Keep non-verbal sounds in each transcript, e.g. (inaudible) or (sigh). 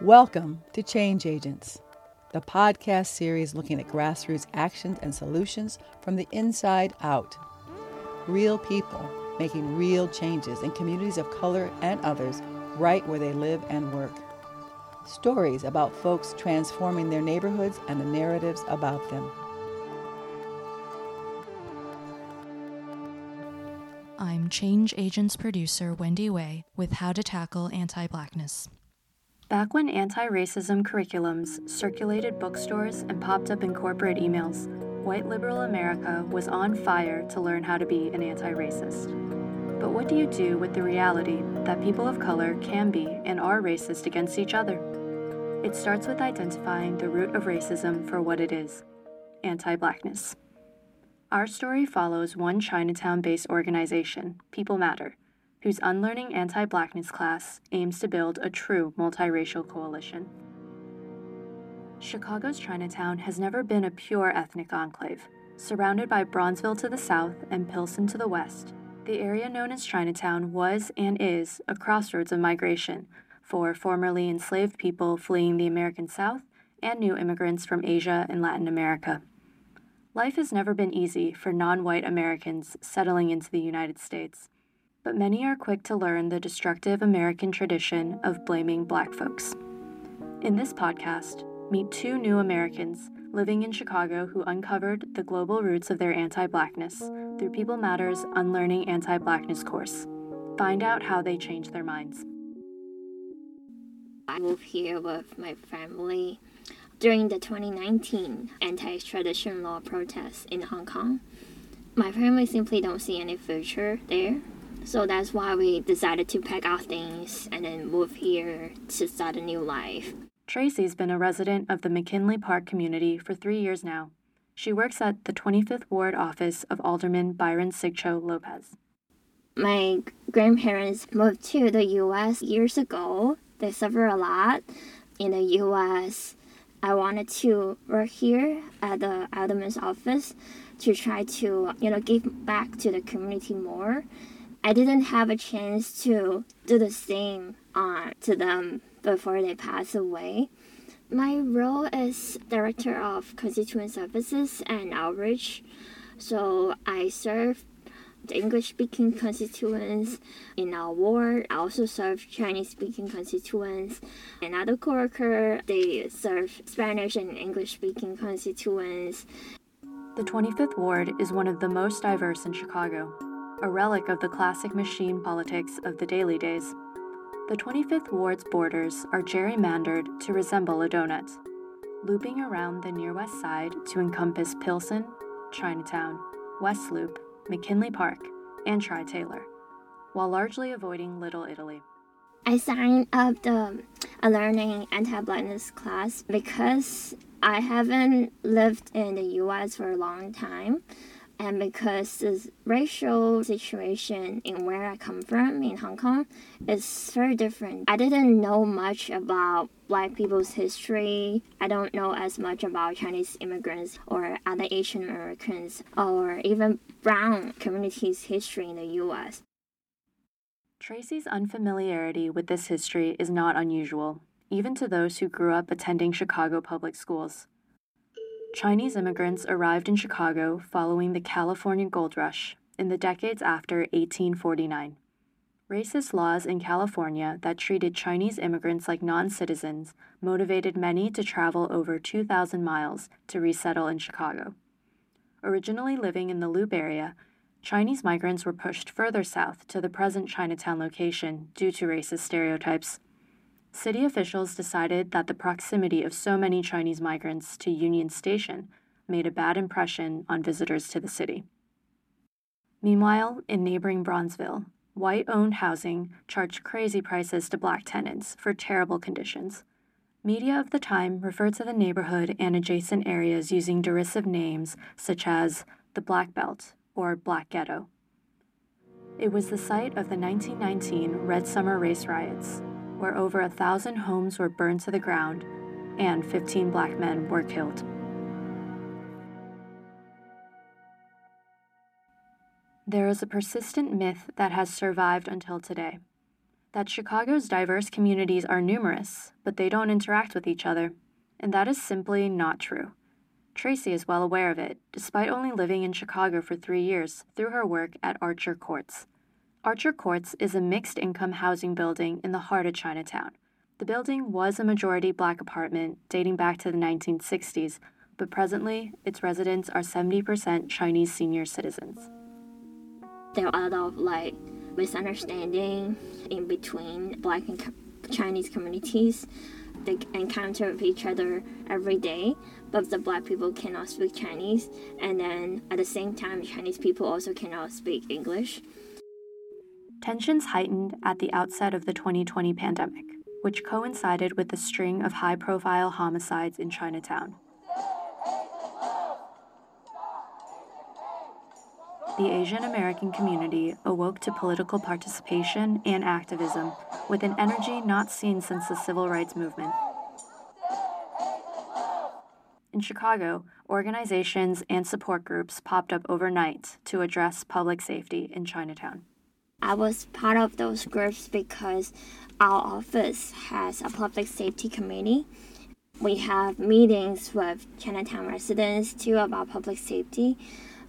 Welcome to Change Agents, the podcast series looking at grassroots actions and solutions from the inside out. Real people making real changes in communities of color and others right where they live and work. Stories about folks transforming their neighborhoods and the narratives about them. I'm Change Agents producer Wendy Way with How to Tackle Anti Blackness. Back when anti racism curriculums circulated bookstores and popped up in corporate emails, white liberal America was on fire to learn how to be an anti racist. But what do you do with the reality that people of color can be and are racist against each other? It starts with identifying the root of racism for what it is anti blackness. Our story follows one Chinatown based organization, People Matter, whose Unlearning Anti Blackness class aims to build a true multiracial coalition. Chicago's Chinatown has never been a pure ethnic enclave. Surrounded by Bronzeville to the south and Pilsen to the west, the area known as Chinatown was and is a crossroads of migration for formerly enslaved people fleeing the American South and new immigrants from Asia and Latin America. Life has never been easy for non white Americans settling into the United States, but many are quick to learn the destructive American tradition of blaming black folks. In this podcast, meet two new Americans living in Chicago who uncovered the global roots of their anti blackness through People Matters Unlearning Anti Blackness course. Find out how they changed their minds. I moved here with my family during the 2019 anti-extradition law protests in Hong Kong. My family simply don't see any future there. So that's why we decided to pack our things and then move here to start a new life. Tracy's been a resident of the McKinley Park community for three years now. She works at the 25th Ward office of Alderman Byron Sigcho Lopez. My grandparents moved to the US years ago. They suffer a lot in the US. I wanted to work here at the Alderman's office to try to, you know, give back to the community more. I didn't have a chance to do the same uh, to them before they pass away. My role is Director of Constituent Services and Outreach. So I serve the English speaking constituents in our ward. I also serve Chinese speaking constituents. Another coworker, they serve Spanish and English speaking constituents. The 25th Ward is one of the most diverse in Chicago, a relic of the classic machine politics of the Daley days. The 25th Ward's borders are gerrymandered to resemble a donut, looping around the near west side to encompass Pilsen, Chinatown, West Loop, McKinley Park, and Tri Taylor, while largely avoiding Little Italy. I signed up the a learning anti-blindness class because I haven't lived in the US for a long time and because the racial situation in where I come from in Hong Kong is very different. I didn't know much about black people's history. I don't know as much about Chinese immigrants or other Asian Americans or even brown communities' history in the US. Tracy's unfamiliarity with this history is not unusual, even to those who grew up attending Chicago public schools. Chinese immigrants arrived in Chicago following the California Gold Rush in the decades after 1849. Racist laws in California that treated Chinese immigrants like non citizens motivated many to travel over 2,000 miles to resettle in Chicago. Originally living in the Loop area, Chinese migrants were pushed further south to the present Chinatown location due to racist stereotypes. City officials decided that the proximity of so many Chinese migrants to Union Station made a bad impression on visitors to the city. Meanwhile, in neighboring Bronzeville, white owned housing charged crazy prices to black tenants for terrible conditions. Media of the time referred to the neighborhood and adjacent areas using derisive names such as the Black Belt or Black Ghetto. It was the site of the 1919 Red Summer Race riots, where over a thousand homes were burned to the ground and 15 black men were killed. There is a persistent myth that has survived until today. that Chicago's diverse communities are numerous, but they don't interact with each other. And that is simply not true. Tracy is well aware of it, despite only living in Chicago for three years through her work at Archer Courts. Archer Courts is a mixed income housing building in the heart of Chinatown. The building was a majority black apartment dating back to the 1960s, but presently its residents are 70% Chinese senior citizens. There are a lot of like misunderstanding in between black and Chinese communities. They encounter with each other every day, but the black people cannot speak Chinese, and then at the same time, Chinese people also cannot speak English. Tensions heightened at the outset of the 2020 pandemic, which coincided with a string of high profile homicides in Chinatown. the Asian American community awoke to political participation and activism with an energy not seen since the civil rights movement. In Chicago, organizations and support groups popped up overnight to address public safety in Chinatown. I was part of those groups because our office has a public safety committee. We have meetings with Chinatown residents too about public safety.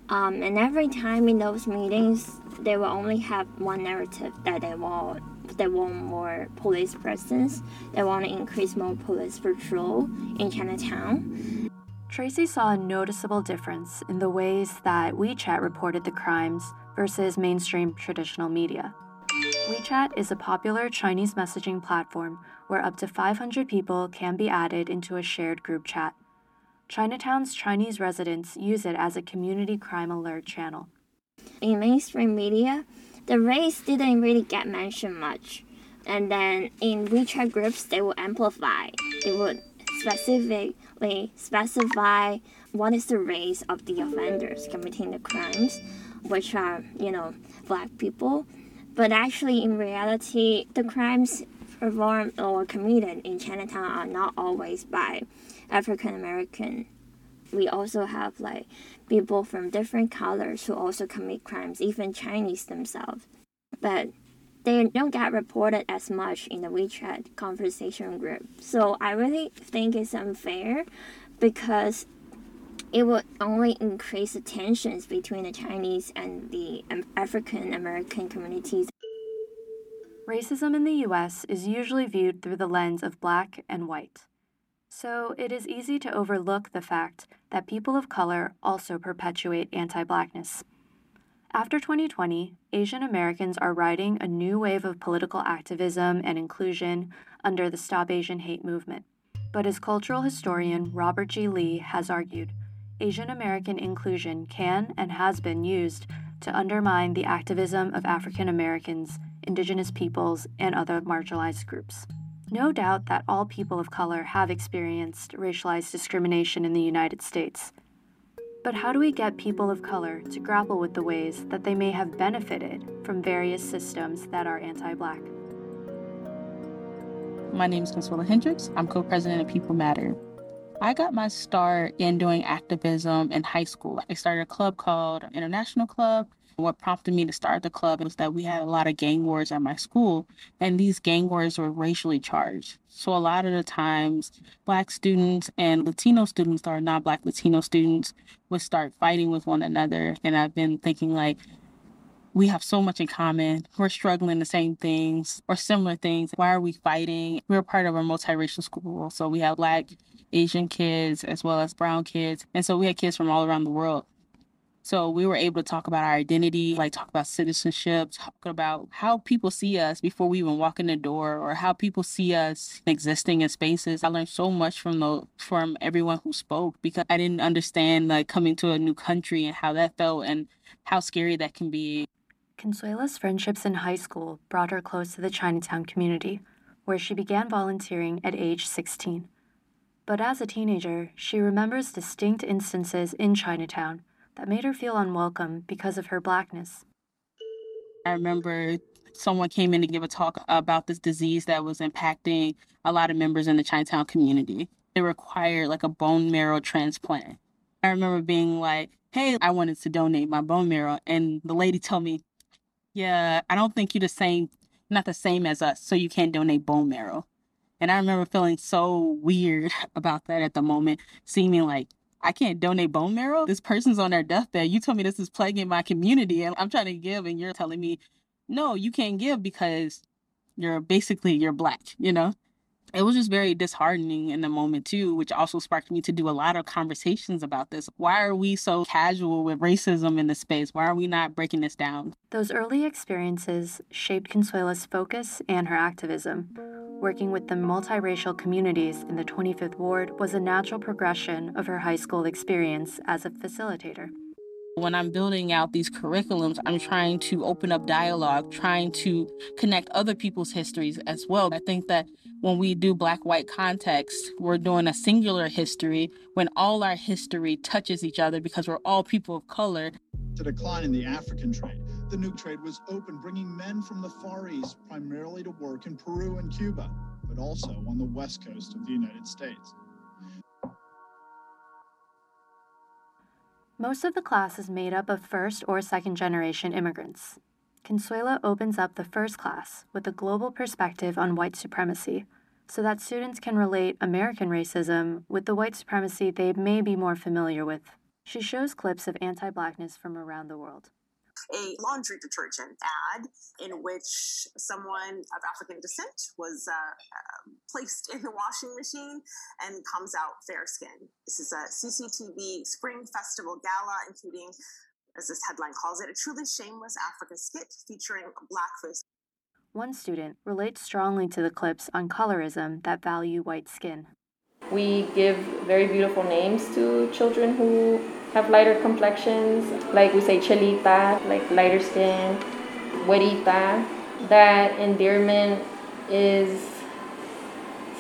Um, and every time in those meetings, they will only have one narrative that they want they want more police presence. They want to increase more police patrol in Chinatown. Tracy saw a noticeable difference in the ways that WeChat reported the crimes versus mainstream traditional media. WeChat is a popular Chinese messaging platform where up to 500 people can be added into a shared group chat. Chinatown's Chinese residents use it as a community crime alert channel. In mainstream media, the race didn't really get mentioned much. And then in WeChat groups, they would amplify. They would specifically specify what is the race of the offenders committing the crimes, which are, you know, black people. But actually, in reality, the crimes performed or committed in Chinatown are not always by African American. We also have like people from different colors who also commit crimes, even Chinese themselves. But they don't get reported as much in the WeChat conversation group. So I really think it's unfair because it would only increase the tensions between the Chinese and the African American communities. Racism in the US is usually viewed through the lens of black and white. So it is easy to overlook the fact that people of color also perpetuate anti blackness. After 2020, Asian Americans are riding a new wave of political activism and inclusion under the Stop Asian Hate movement. But as cultural historian Robert G. Lee has argued, Asian American inclusion can and has been used to undermine the activism of African Americans, Indigenous peoples, and other marginalized groups no doubt that all people of color have experienced racialized discrimination in the United States. But how do we get people of color to grapple with the ways that they may have benefited from various systems that are anti black? My name is Consuela Hendricks. I'm co president of People Matter. I got my start in doing activism in high school. I started a club called International Club what prompted me to start the club was that we had a lot of gang wars at my school, and these gang wars were racially charged. So a lot of the times, Black students and Latino students or not Black Latino students would start fighting with one another. And I've been thinking, like, we have so much in common. We're struggling the same things or similar things. Why are we fighting? We're part of a multiracial school. So we have Black, Asian kids as well as brown kids. And so we had kids from all around the world. So we were able to talk about our identity, like talk about citizenship, talk about how people see us before we even walk in the door or how people see us existing in spaces. I learned so much from the from everyone who spoke because I didn't understand like coming to a new country and how that felt and how scary that can be. Consuela's friendships in high school brought her close to the Chinatown community, where she began volunteering at age 16. But as a teenager, she remembers distinct instances in Chinatown that made her feel unwelcome because of her blackness. I remember someone came in to give a talk about this disease that was impacting a lot of members in the Chinatown community. It required like a bone marrow transplant. I remember being like, hey, I wanted to donate my bone marrow. And the lady told me, yeah, I don't think you're the same not the same as us, so you can't donate bone marrow. And I remember feeling so weird (laughs) about that at the moment, seeming like I can't donate bone marrow. This person's on their deathbed. You told me this is plaguing my community and I'm trying to give and you're telling me, no, you can't give because you're basically you're black, you know? It was just very disheartening in the moment too which also sparked me to do a lot of conversations about this. Why are we so casual with racism in the space? Why are we not breaking this down? Those early experiences shaped consuela's focus and her activism. Working with the multiracial communities in the 25th ward was a natural progression of her high school experience as a facilitator when I'm building out these curriculums, I'm trying to open up dialogue, trying to connect other people's histories as well. I think that when we do black white context, we're doing a singular history when all our history touches each other because we're all people of color. To decline in the African trade, the new trade was open, bringing men from the Far East primarily to work in Peru and Cuba, but also on the west coast of the United States. Most of the class is made up of first or second generation immigrants. Consuela opens up the first class with a global perspective on white supremacy so that students can relate American racism with the white supremacy they may be more familiar with. She shows clips of anti blackness from around the world a laundry detergent ad in which someone of African descent was uh, uh, placed in the washing machine and comes out fair skinned. This is a CCTV Spring Festival gala, including, as this headline calls it, a truly shameless Africa skit featuring blackface. One student relates strongly to the clips on colorism that value white skin. We give very beautiful names to children who have lighter complexions, like we say chelita, like lighter skin, güerita. That endearment is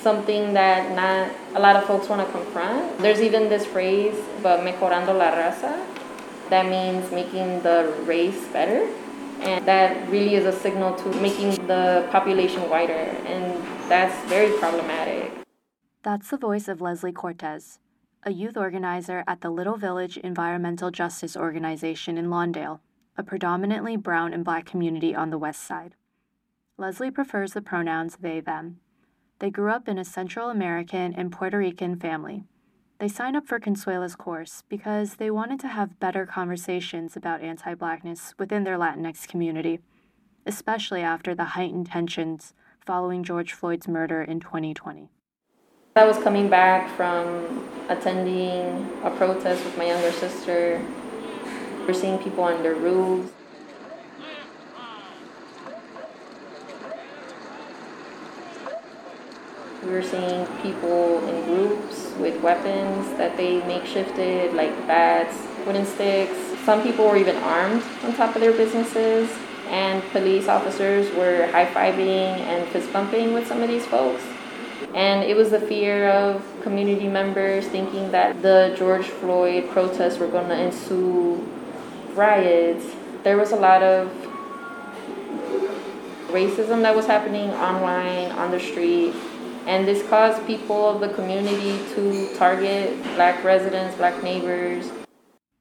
something that not a lot of folks want to confront. There's even this phrase, but mejorando la raza, that means making the race better. And that really is a signal to making the population whiter, and that's very problematic. That's the voice of Leslie Cortez, a youth organizer at the Little Village Environmental Justice Organization in Lawndale, a predominantly brown and black community on the west side. Leslie prefers the pronouns they, them. They grew up in a Central American and Puerto Rican family. They signed up for Consuela's course because they wanted to have better conversations about anti blackness within their Latinx community, especially after the heightened tensions following George Floyd's murder in 2020. I was coming back from attending a protest with my younger sister. We're seeing people on their roofs. We were seeing people in groups with weapons that they makeshifted, like bats, wooden sticks. Some people were even armed on top of their businesses, and police officers were high fiving and fist bumping with some of these folks. And it was the fear of community members thinking that the George Floyd protests were going to ensue riots. There was a lot of racism that was happening online, on the street, and this caused people of the community to target black residents, black neighbors.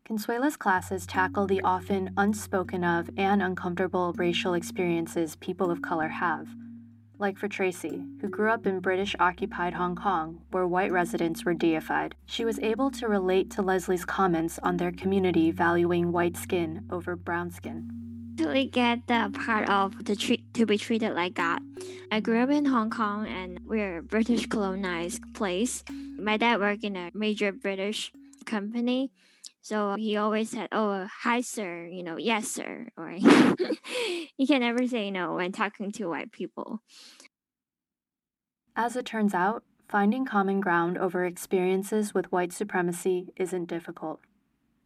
Consuela's classes tackle the often unspoken of and uncomfortable racial experiences people of color have like for Tracy, who grew up in British occupied Hong Kong, where white residents were deified. She was able to relate to Leslie's comments on their community valuing white skin over brown skin. Totally get the part of the treat to be treated like God. I grew up in Hong Kong and we're a British colonized place. My dad worked in a major British company so he always said, "Oh, hi, sir," you know, "Yes, sir," or (laughs) he can never say no when talking to white people. As it turns out, finding common ground over experiences with white supremacy isn't difficult.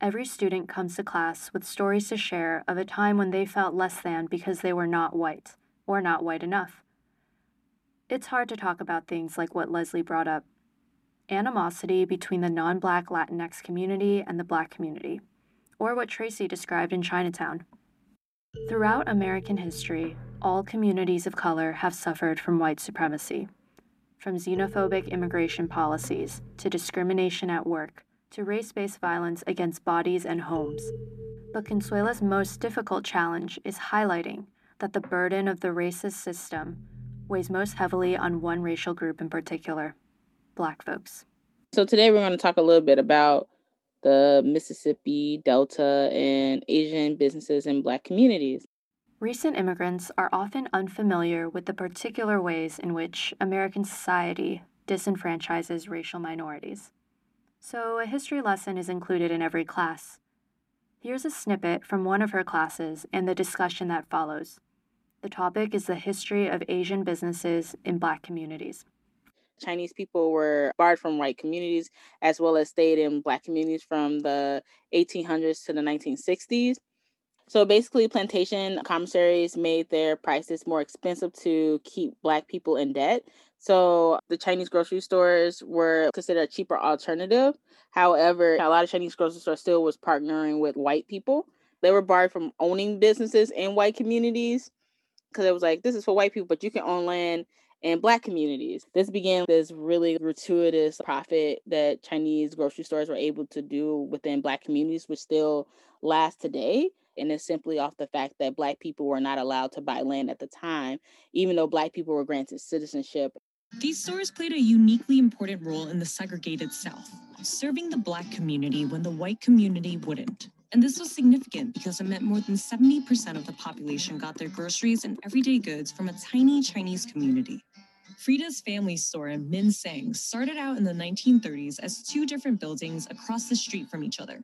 Every student comes to class with stories to share of a time when they felt less than because they were not white or not white enough. It's hard to talk about things like what Leslie brought up animosity between the non black Latinx community and the black community, or what Tracy described in Chinatown. Throughout American history, all communities of color have suffered from white supremacy. From xenophobic immigration policies to discrimination at work to race based violence against bodies and homes. But Consuela's most difficult challenge is highlighting, that the burden of the racist system weighs most heavily on one racial group in particular Black folks. So, today we're going to talk a little bit about the Mississippi Delta and Asian businesses and Black communities. Recent immigrants are often unfamiliar with the particular ways in which American society disenfranchises racial minorities. So, a history lesson is included in every class. Here's a snippet from one of her classes and the discussion that follows. The topic is the history of Asian businesses in Black communities. Chinese people were barred from white communities as well as stayed in Black communities from the 1800s to the 1960s. So basically, plantation commissaries made their prices more expensive to keep Black people in debt. So the Chinese grocery stores were considered a cheaper alternative. However, a lot of Chinese grocery stores still was partnering with white people. They were barred from owning businesses in white communities because it was like, this is for white people, but you can own land in black communities. This began this really gratuitous profit that Chinese grocery stores were able to do within black communities, which still lasts today. And it's simply off the fact that black people were not allowed to buy land at the time, even though black people were granted citizenship. These stores played a uniquely important role in the segregated South, serving the black community when the white community wouldn't. And this was significant because it meant more than 70% of the population got their groceries and everyday goods from a tiny Chinese community. Frida's family store in Minsang started out in the 1930s as two different buildings across the street from each other.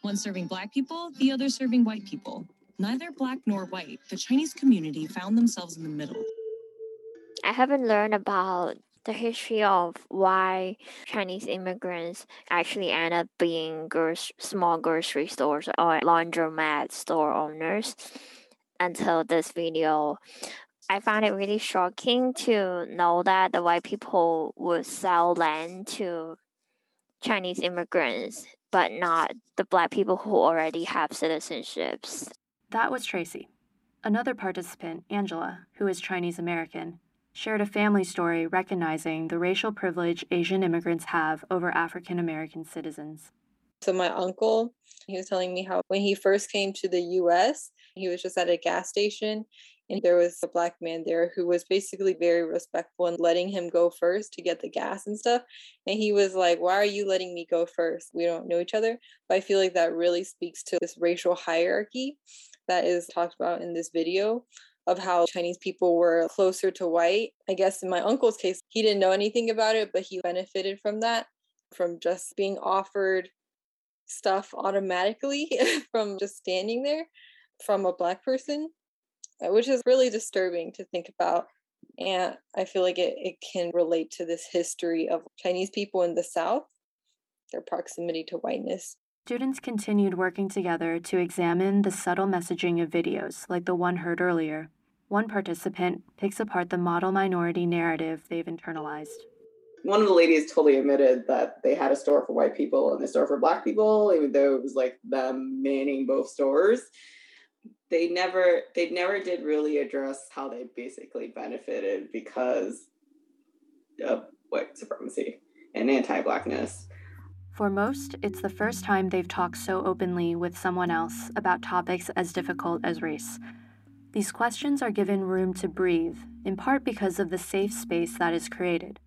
One serving black people, the other serving white people. Neither black nor white, the Chinese community found themselves in the middle. I haven't learned about the history of why Chinese immigrants actually end up being small grocery stores or laundromat store owners until this video. I found it really shocking to know that the white people would sell land to Chinese immigrants, but not the black people who already have citizenships. That was Tracy. Another participant, Angela, who is Chinese American, shared a family story recognizing the racial privilege Asian immigrants have over African American citizens. So, my uncle, he was telling me how when he first came to the US, he was just at a gas station and there was a black man there who was basically very respectful and letting him go first to get the gas and stuff. And he was like, Why are you letting me go first? We don't know each other. But I feel like that really speaks to this racial hierarchy that is talked about in this video of how Chinese people were closer to white. I guess in my uncle's case, he didn't know anything about it, but he benefited from that, from just being offered stuff automatically (laughs) from just standing there from a black person, Uh, which is really disturbing to think about. And I feel like it, it can relate to this history of Chinese people in the South, their proximity to whiteness. Students continued working together to examine the subtle messaging of videos like the one heard earlier. One participant picks apart the model minority narrative they've internalized. One of the ladies totally admitted that they had a store for white people and a store for black people, even though it was like them manning both stores. They never they never did really address how they basically benefited because of white supremacy and anti-blackness. For most, it's the first time they've talked so openly with someone else about topics as difficult as race. These questions are given room to breathe, in part because of the safe space that is created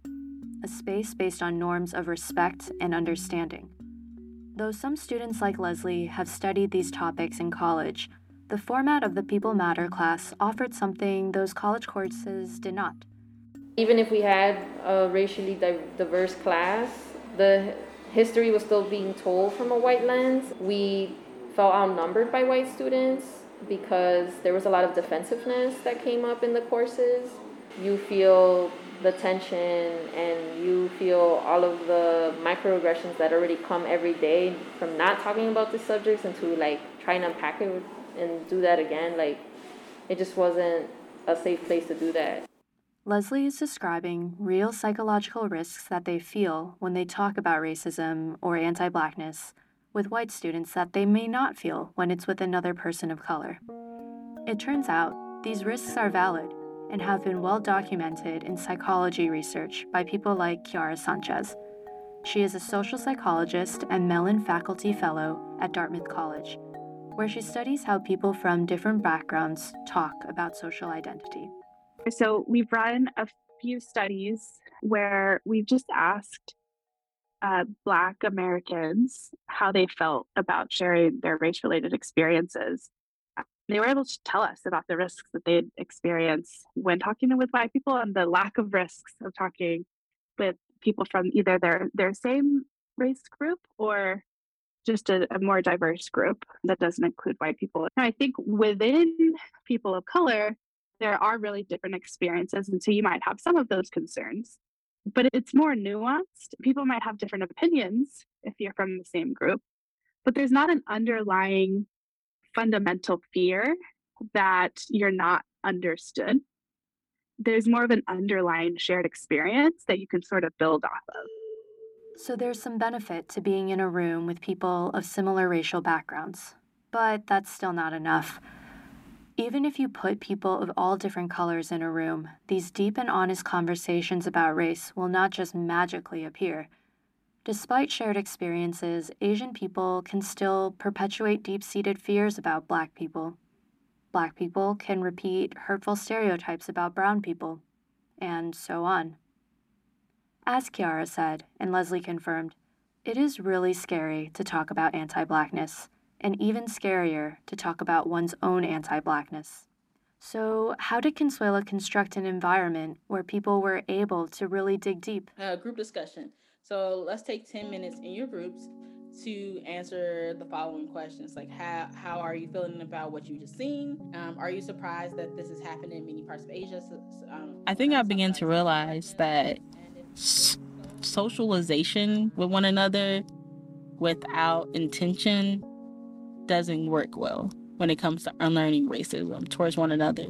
a space based on norms of respect and understanding. Though some students like Leslie have studied these topics in college, the format of the People Matter class offered something those college courses did not. Even if we had a racially diverse class, the history was still being told from a white lens. We felt outnumbered by white students because there was a lot of defensiveness that came up in the courses. You feel the tension and you feel all of the microaggressions that already come every day from not talking about the subjects and to like try and unpack it and do that again. Like it just wasn't a safe place to do that. Leslie is describing real psychological risks that they feel when they talk about racism or anti blackness with white students that they may not feel when it's with another person of color. It turns out these risks are valid and have been well documented in psychology research by people like Kiara Sanchez. She is a social psychologist and Mellon Faculty Fellow at Dartmouth College. Where she studies how people from different backgrounds talk about social identity. So we've run a few studies where we've just asked uh, Black Americans how they felt about sharing their race related experiences. They were able to tell us about the risks that they'd experienced when talking with white people and the lack of risks of talking with people from either their, their same race group or just a, a more diverse group that doesn't include white people. And I think within people of color, there are really different experiences. And so you might have some of those concerns but it's more nuanced. People might have different opinions if you're from the same group, but there's not an underlying fundamental fear that you're not understood. There's more of an underlying shared experience that you can sort of build off of. So there's some benefit to being in a room with people of similar racial backgrounds, but that's still not enough. Even if you put people of all different colors in a room, these deep and honest conversations about race will not just magically appear. Despite shared experiences, Asian people can still perpetuate deep seated fears about Black people. Black people can repeat hurtful stereotypes about brown people, and so on. As Kiara said, and Leslie confirmed, it is really scary to talk about anti Blackness and even scarier to talk about one's own anti Blackness. So, how did Consuela construct an environment where people were able to really dig deep? Uh, group discussion. So, let's take 10 minutes in your groups to answer the following questions like how how are you feeling about what you just seen um, are you surprised that this is happening in many parts of asia um, i think i began to realize that s- socialization with one another without intention doesn't work well when it comes to unlearning racism towards one another.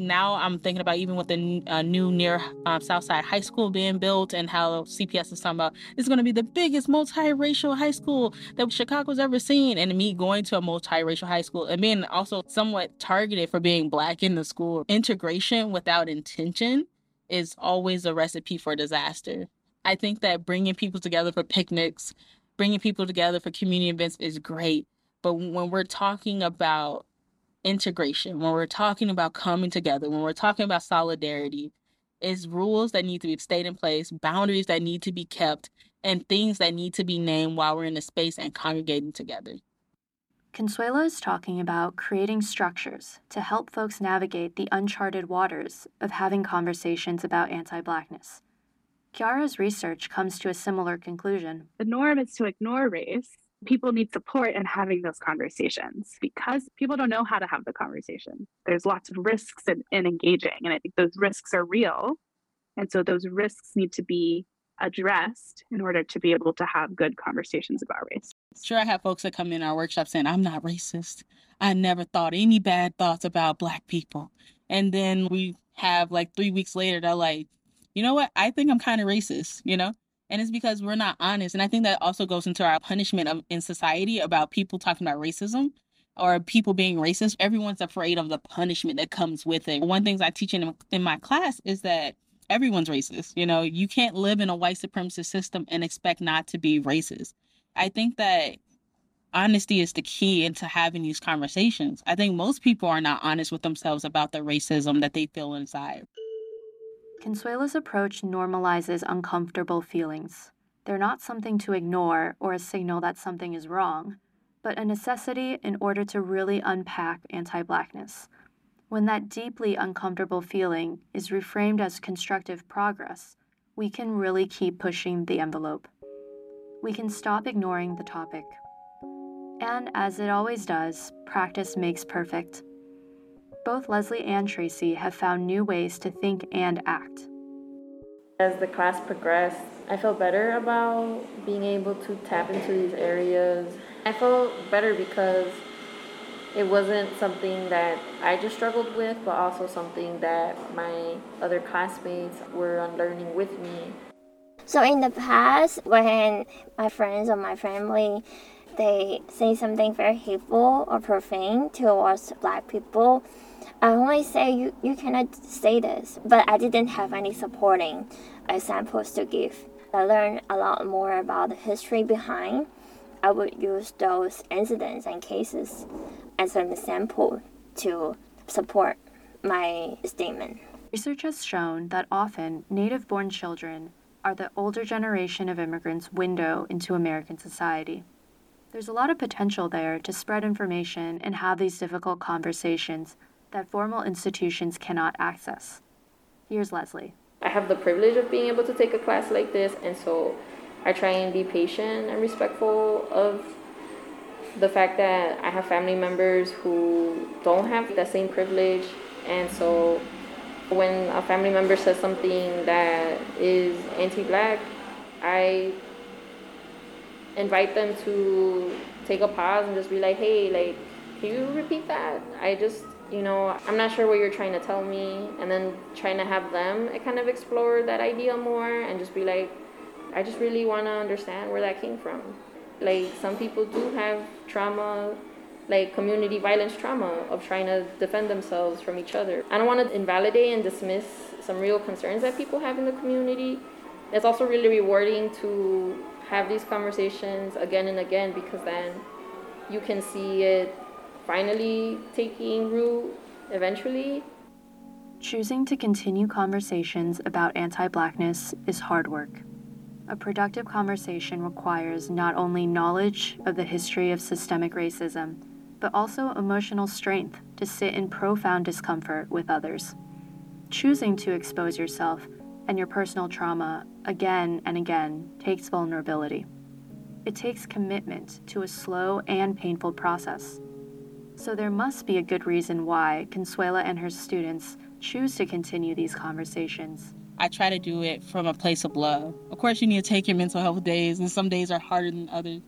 Now I'm thinking about even with the uh, new near uh, Southside High School being built and how CPS is talking about it's going to be the biggest multiracial high school that Chicago's ever seen. And me going to a multiracial high school and being also somewhat targeted for being black in the school. Integration without intention is always a recipe for disaster. I think that bringing people together for picnics, bringing people together for community events is great but when we're talking about integration, when we're talking about coming together, when we're talking about solidarity, it's rules that need to be stayed in place, boundaries that need to be kept, and things that need to be named while we're in a space and congregating together. Consuela is talking about creating structures to help folks navigate the uncharted waters of having conversations about anti Blackness. Kiara's research comes to a similar conclusion. The norm is to ignore race people need support in having those conversations because people don't know how to have the conversation. There's lots of risks in, in engaging, and I think those risks are real. And so those risks need to be addressed in order to be able to have good conversations about race. Sure, I have folks that come in our workshop saying, I'm not racist. I never thought any bad thoughts about Black people. And then we have like three weeks later, they're like, you know what? I think I'm kind of racist, you know? and it's because we're not honest and i think that also goes into our punishment of in society about people talking about racism or people being racist everyone's afraid of the punishment that comes with it one things i teach in, in my class is that everyone's racist you know you can't live in a white supremacist system and expect not to be racist i think that honesty is the key into having these conversations i think most people are not honest with themselves about the racism that they feel inside Consuela's approach normalizes uncomfortable feelings. They're not something to ignore or a signal that something is wrong, but a necessity in order to really unpack anti Blackness. When that deeply uncomfortable feeling is reframed as constructive progress, we can really keep pushing the envelope. We can stop ignoring the topic. And as it always does, practice makes perfect both Leslie and Tracy have found new ways to think and act. As the class progressed, I felt better about being able to tap into these areas. I felt better because it wasn't something that I just struggled with, but also something that my other classmates were unlearning with me. So in the past, when my friends or my family they say something very hateful or profane towards black people, I only say you, you cannot say this, but I didn't have any supporting examples to give. I learned a lot more about the history behind I would use those incidents and cases as an example to support my statement. Research has shown that often native born children are the older generation of immigrants' window into American society. There's a lot of potential there to spread information and have these difficult conversations that formal institutions cannot access. Here's Leslie. I have the privilege of being able to take a class like this, and so I try and be patient and respectful of the fact that I have family members who don't have that same privilege, and so when a family member says something that is anti black, I invite them to take a pause and just be like, hey, like, can you repeat that? I just, you know, I'm not sure what you're trying to tell me. And then trying to have them kind of explore that idea more and just be like, I just really want to understand where that came from. Like, some people do have trauma like community violence trauma of trying to defend themselves from each other. I don't want to invalidate and dismiss some real concerns that people have in the community. It's also really rewarding to have these conversations again and again because then you can see it finally taking root eventually. Choosing to continue conversations about anti blackness is hard work. A productive conversation requires not only knowledge of the history of systemic racism, but also emotional strength to sit in profound discomfort with others. Choosing to expose yourself and your personal trauma again and again takes vulnerability. It takes commitment to a slow and painful process. So there must be a good reason why Consuela and her students choose to continue these conversations. I try to do it from a place of love. Of course, you need to take your mental health days, and some days are harder than others.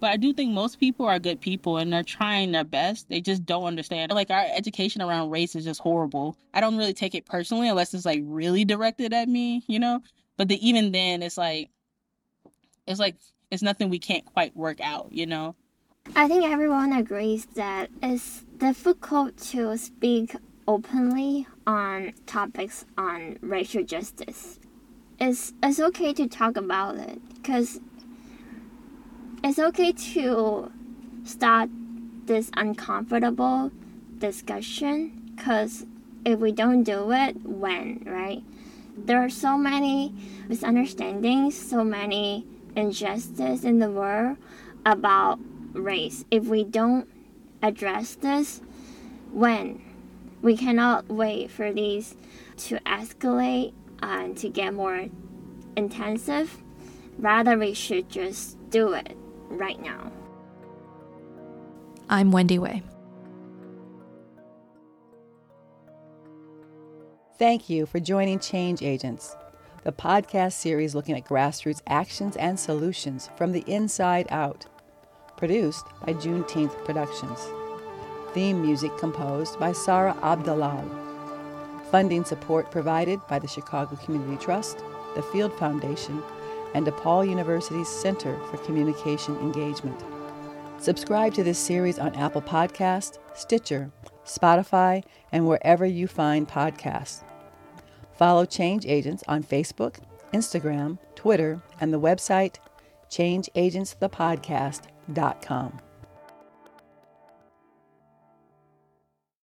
But I do think most people are good people and they're trying their best. They just don't understand. Like our education around race is just horrible. I don't really take it personally unless it's like really directed at me, you know? But the, even then it's like it's like it's nothing we can't quite work out, you know? I think everyone agrees that it's difficult to speak openly on topics on racial justice. It's, it's okay to talk about it because it's okay to start this uncomfortable discussion because if we don't do it, when, right? There are so many misunderstandings, so many injustice in the world about race. If we don't address this, when? We cannot wait for these to escalate and to get more intensive. Rather, we should just do it right now. I'm Wendy Way. Thank you for joining Change Agents, the podcast series looking at grassroots actions and solutions from the inside out. Produced by Juneteenth Productions. Theme music composed by Sarah Abdalal. Funding support provided by the Chicago Community Trust, the Field Foundation, and DePaul University's Center for Communication Engagement. Subscribe to this series on Apple Podcast, Stitcher, Spotify, and wherever you find podcasts. Follow Change Agents on Facebook, Instagram, Twitter, and the website changeagentsthepodcast.com.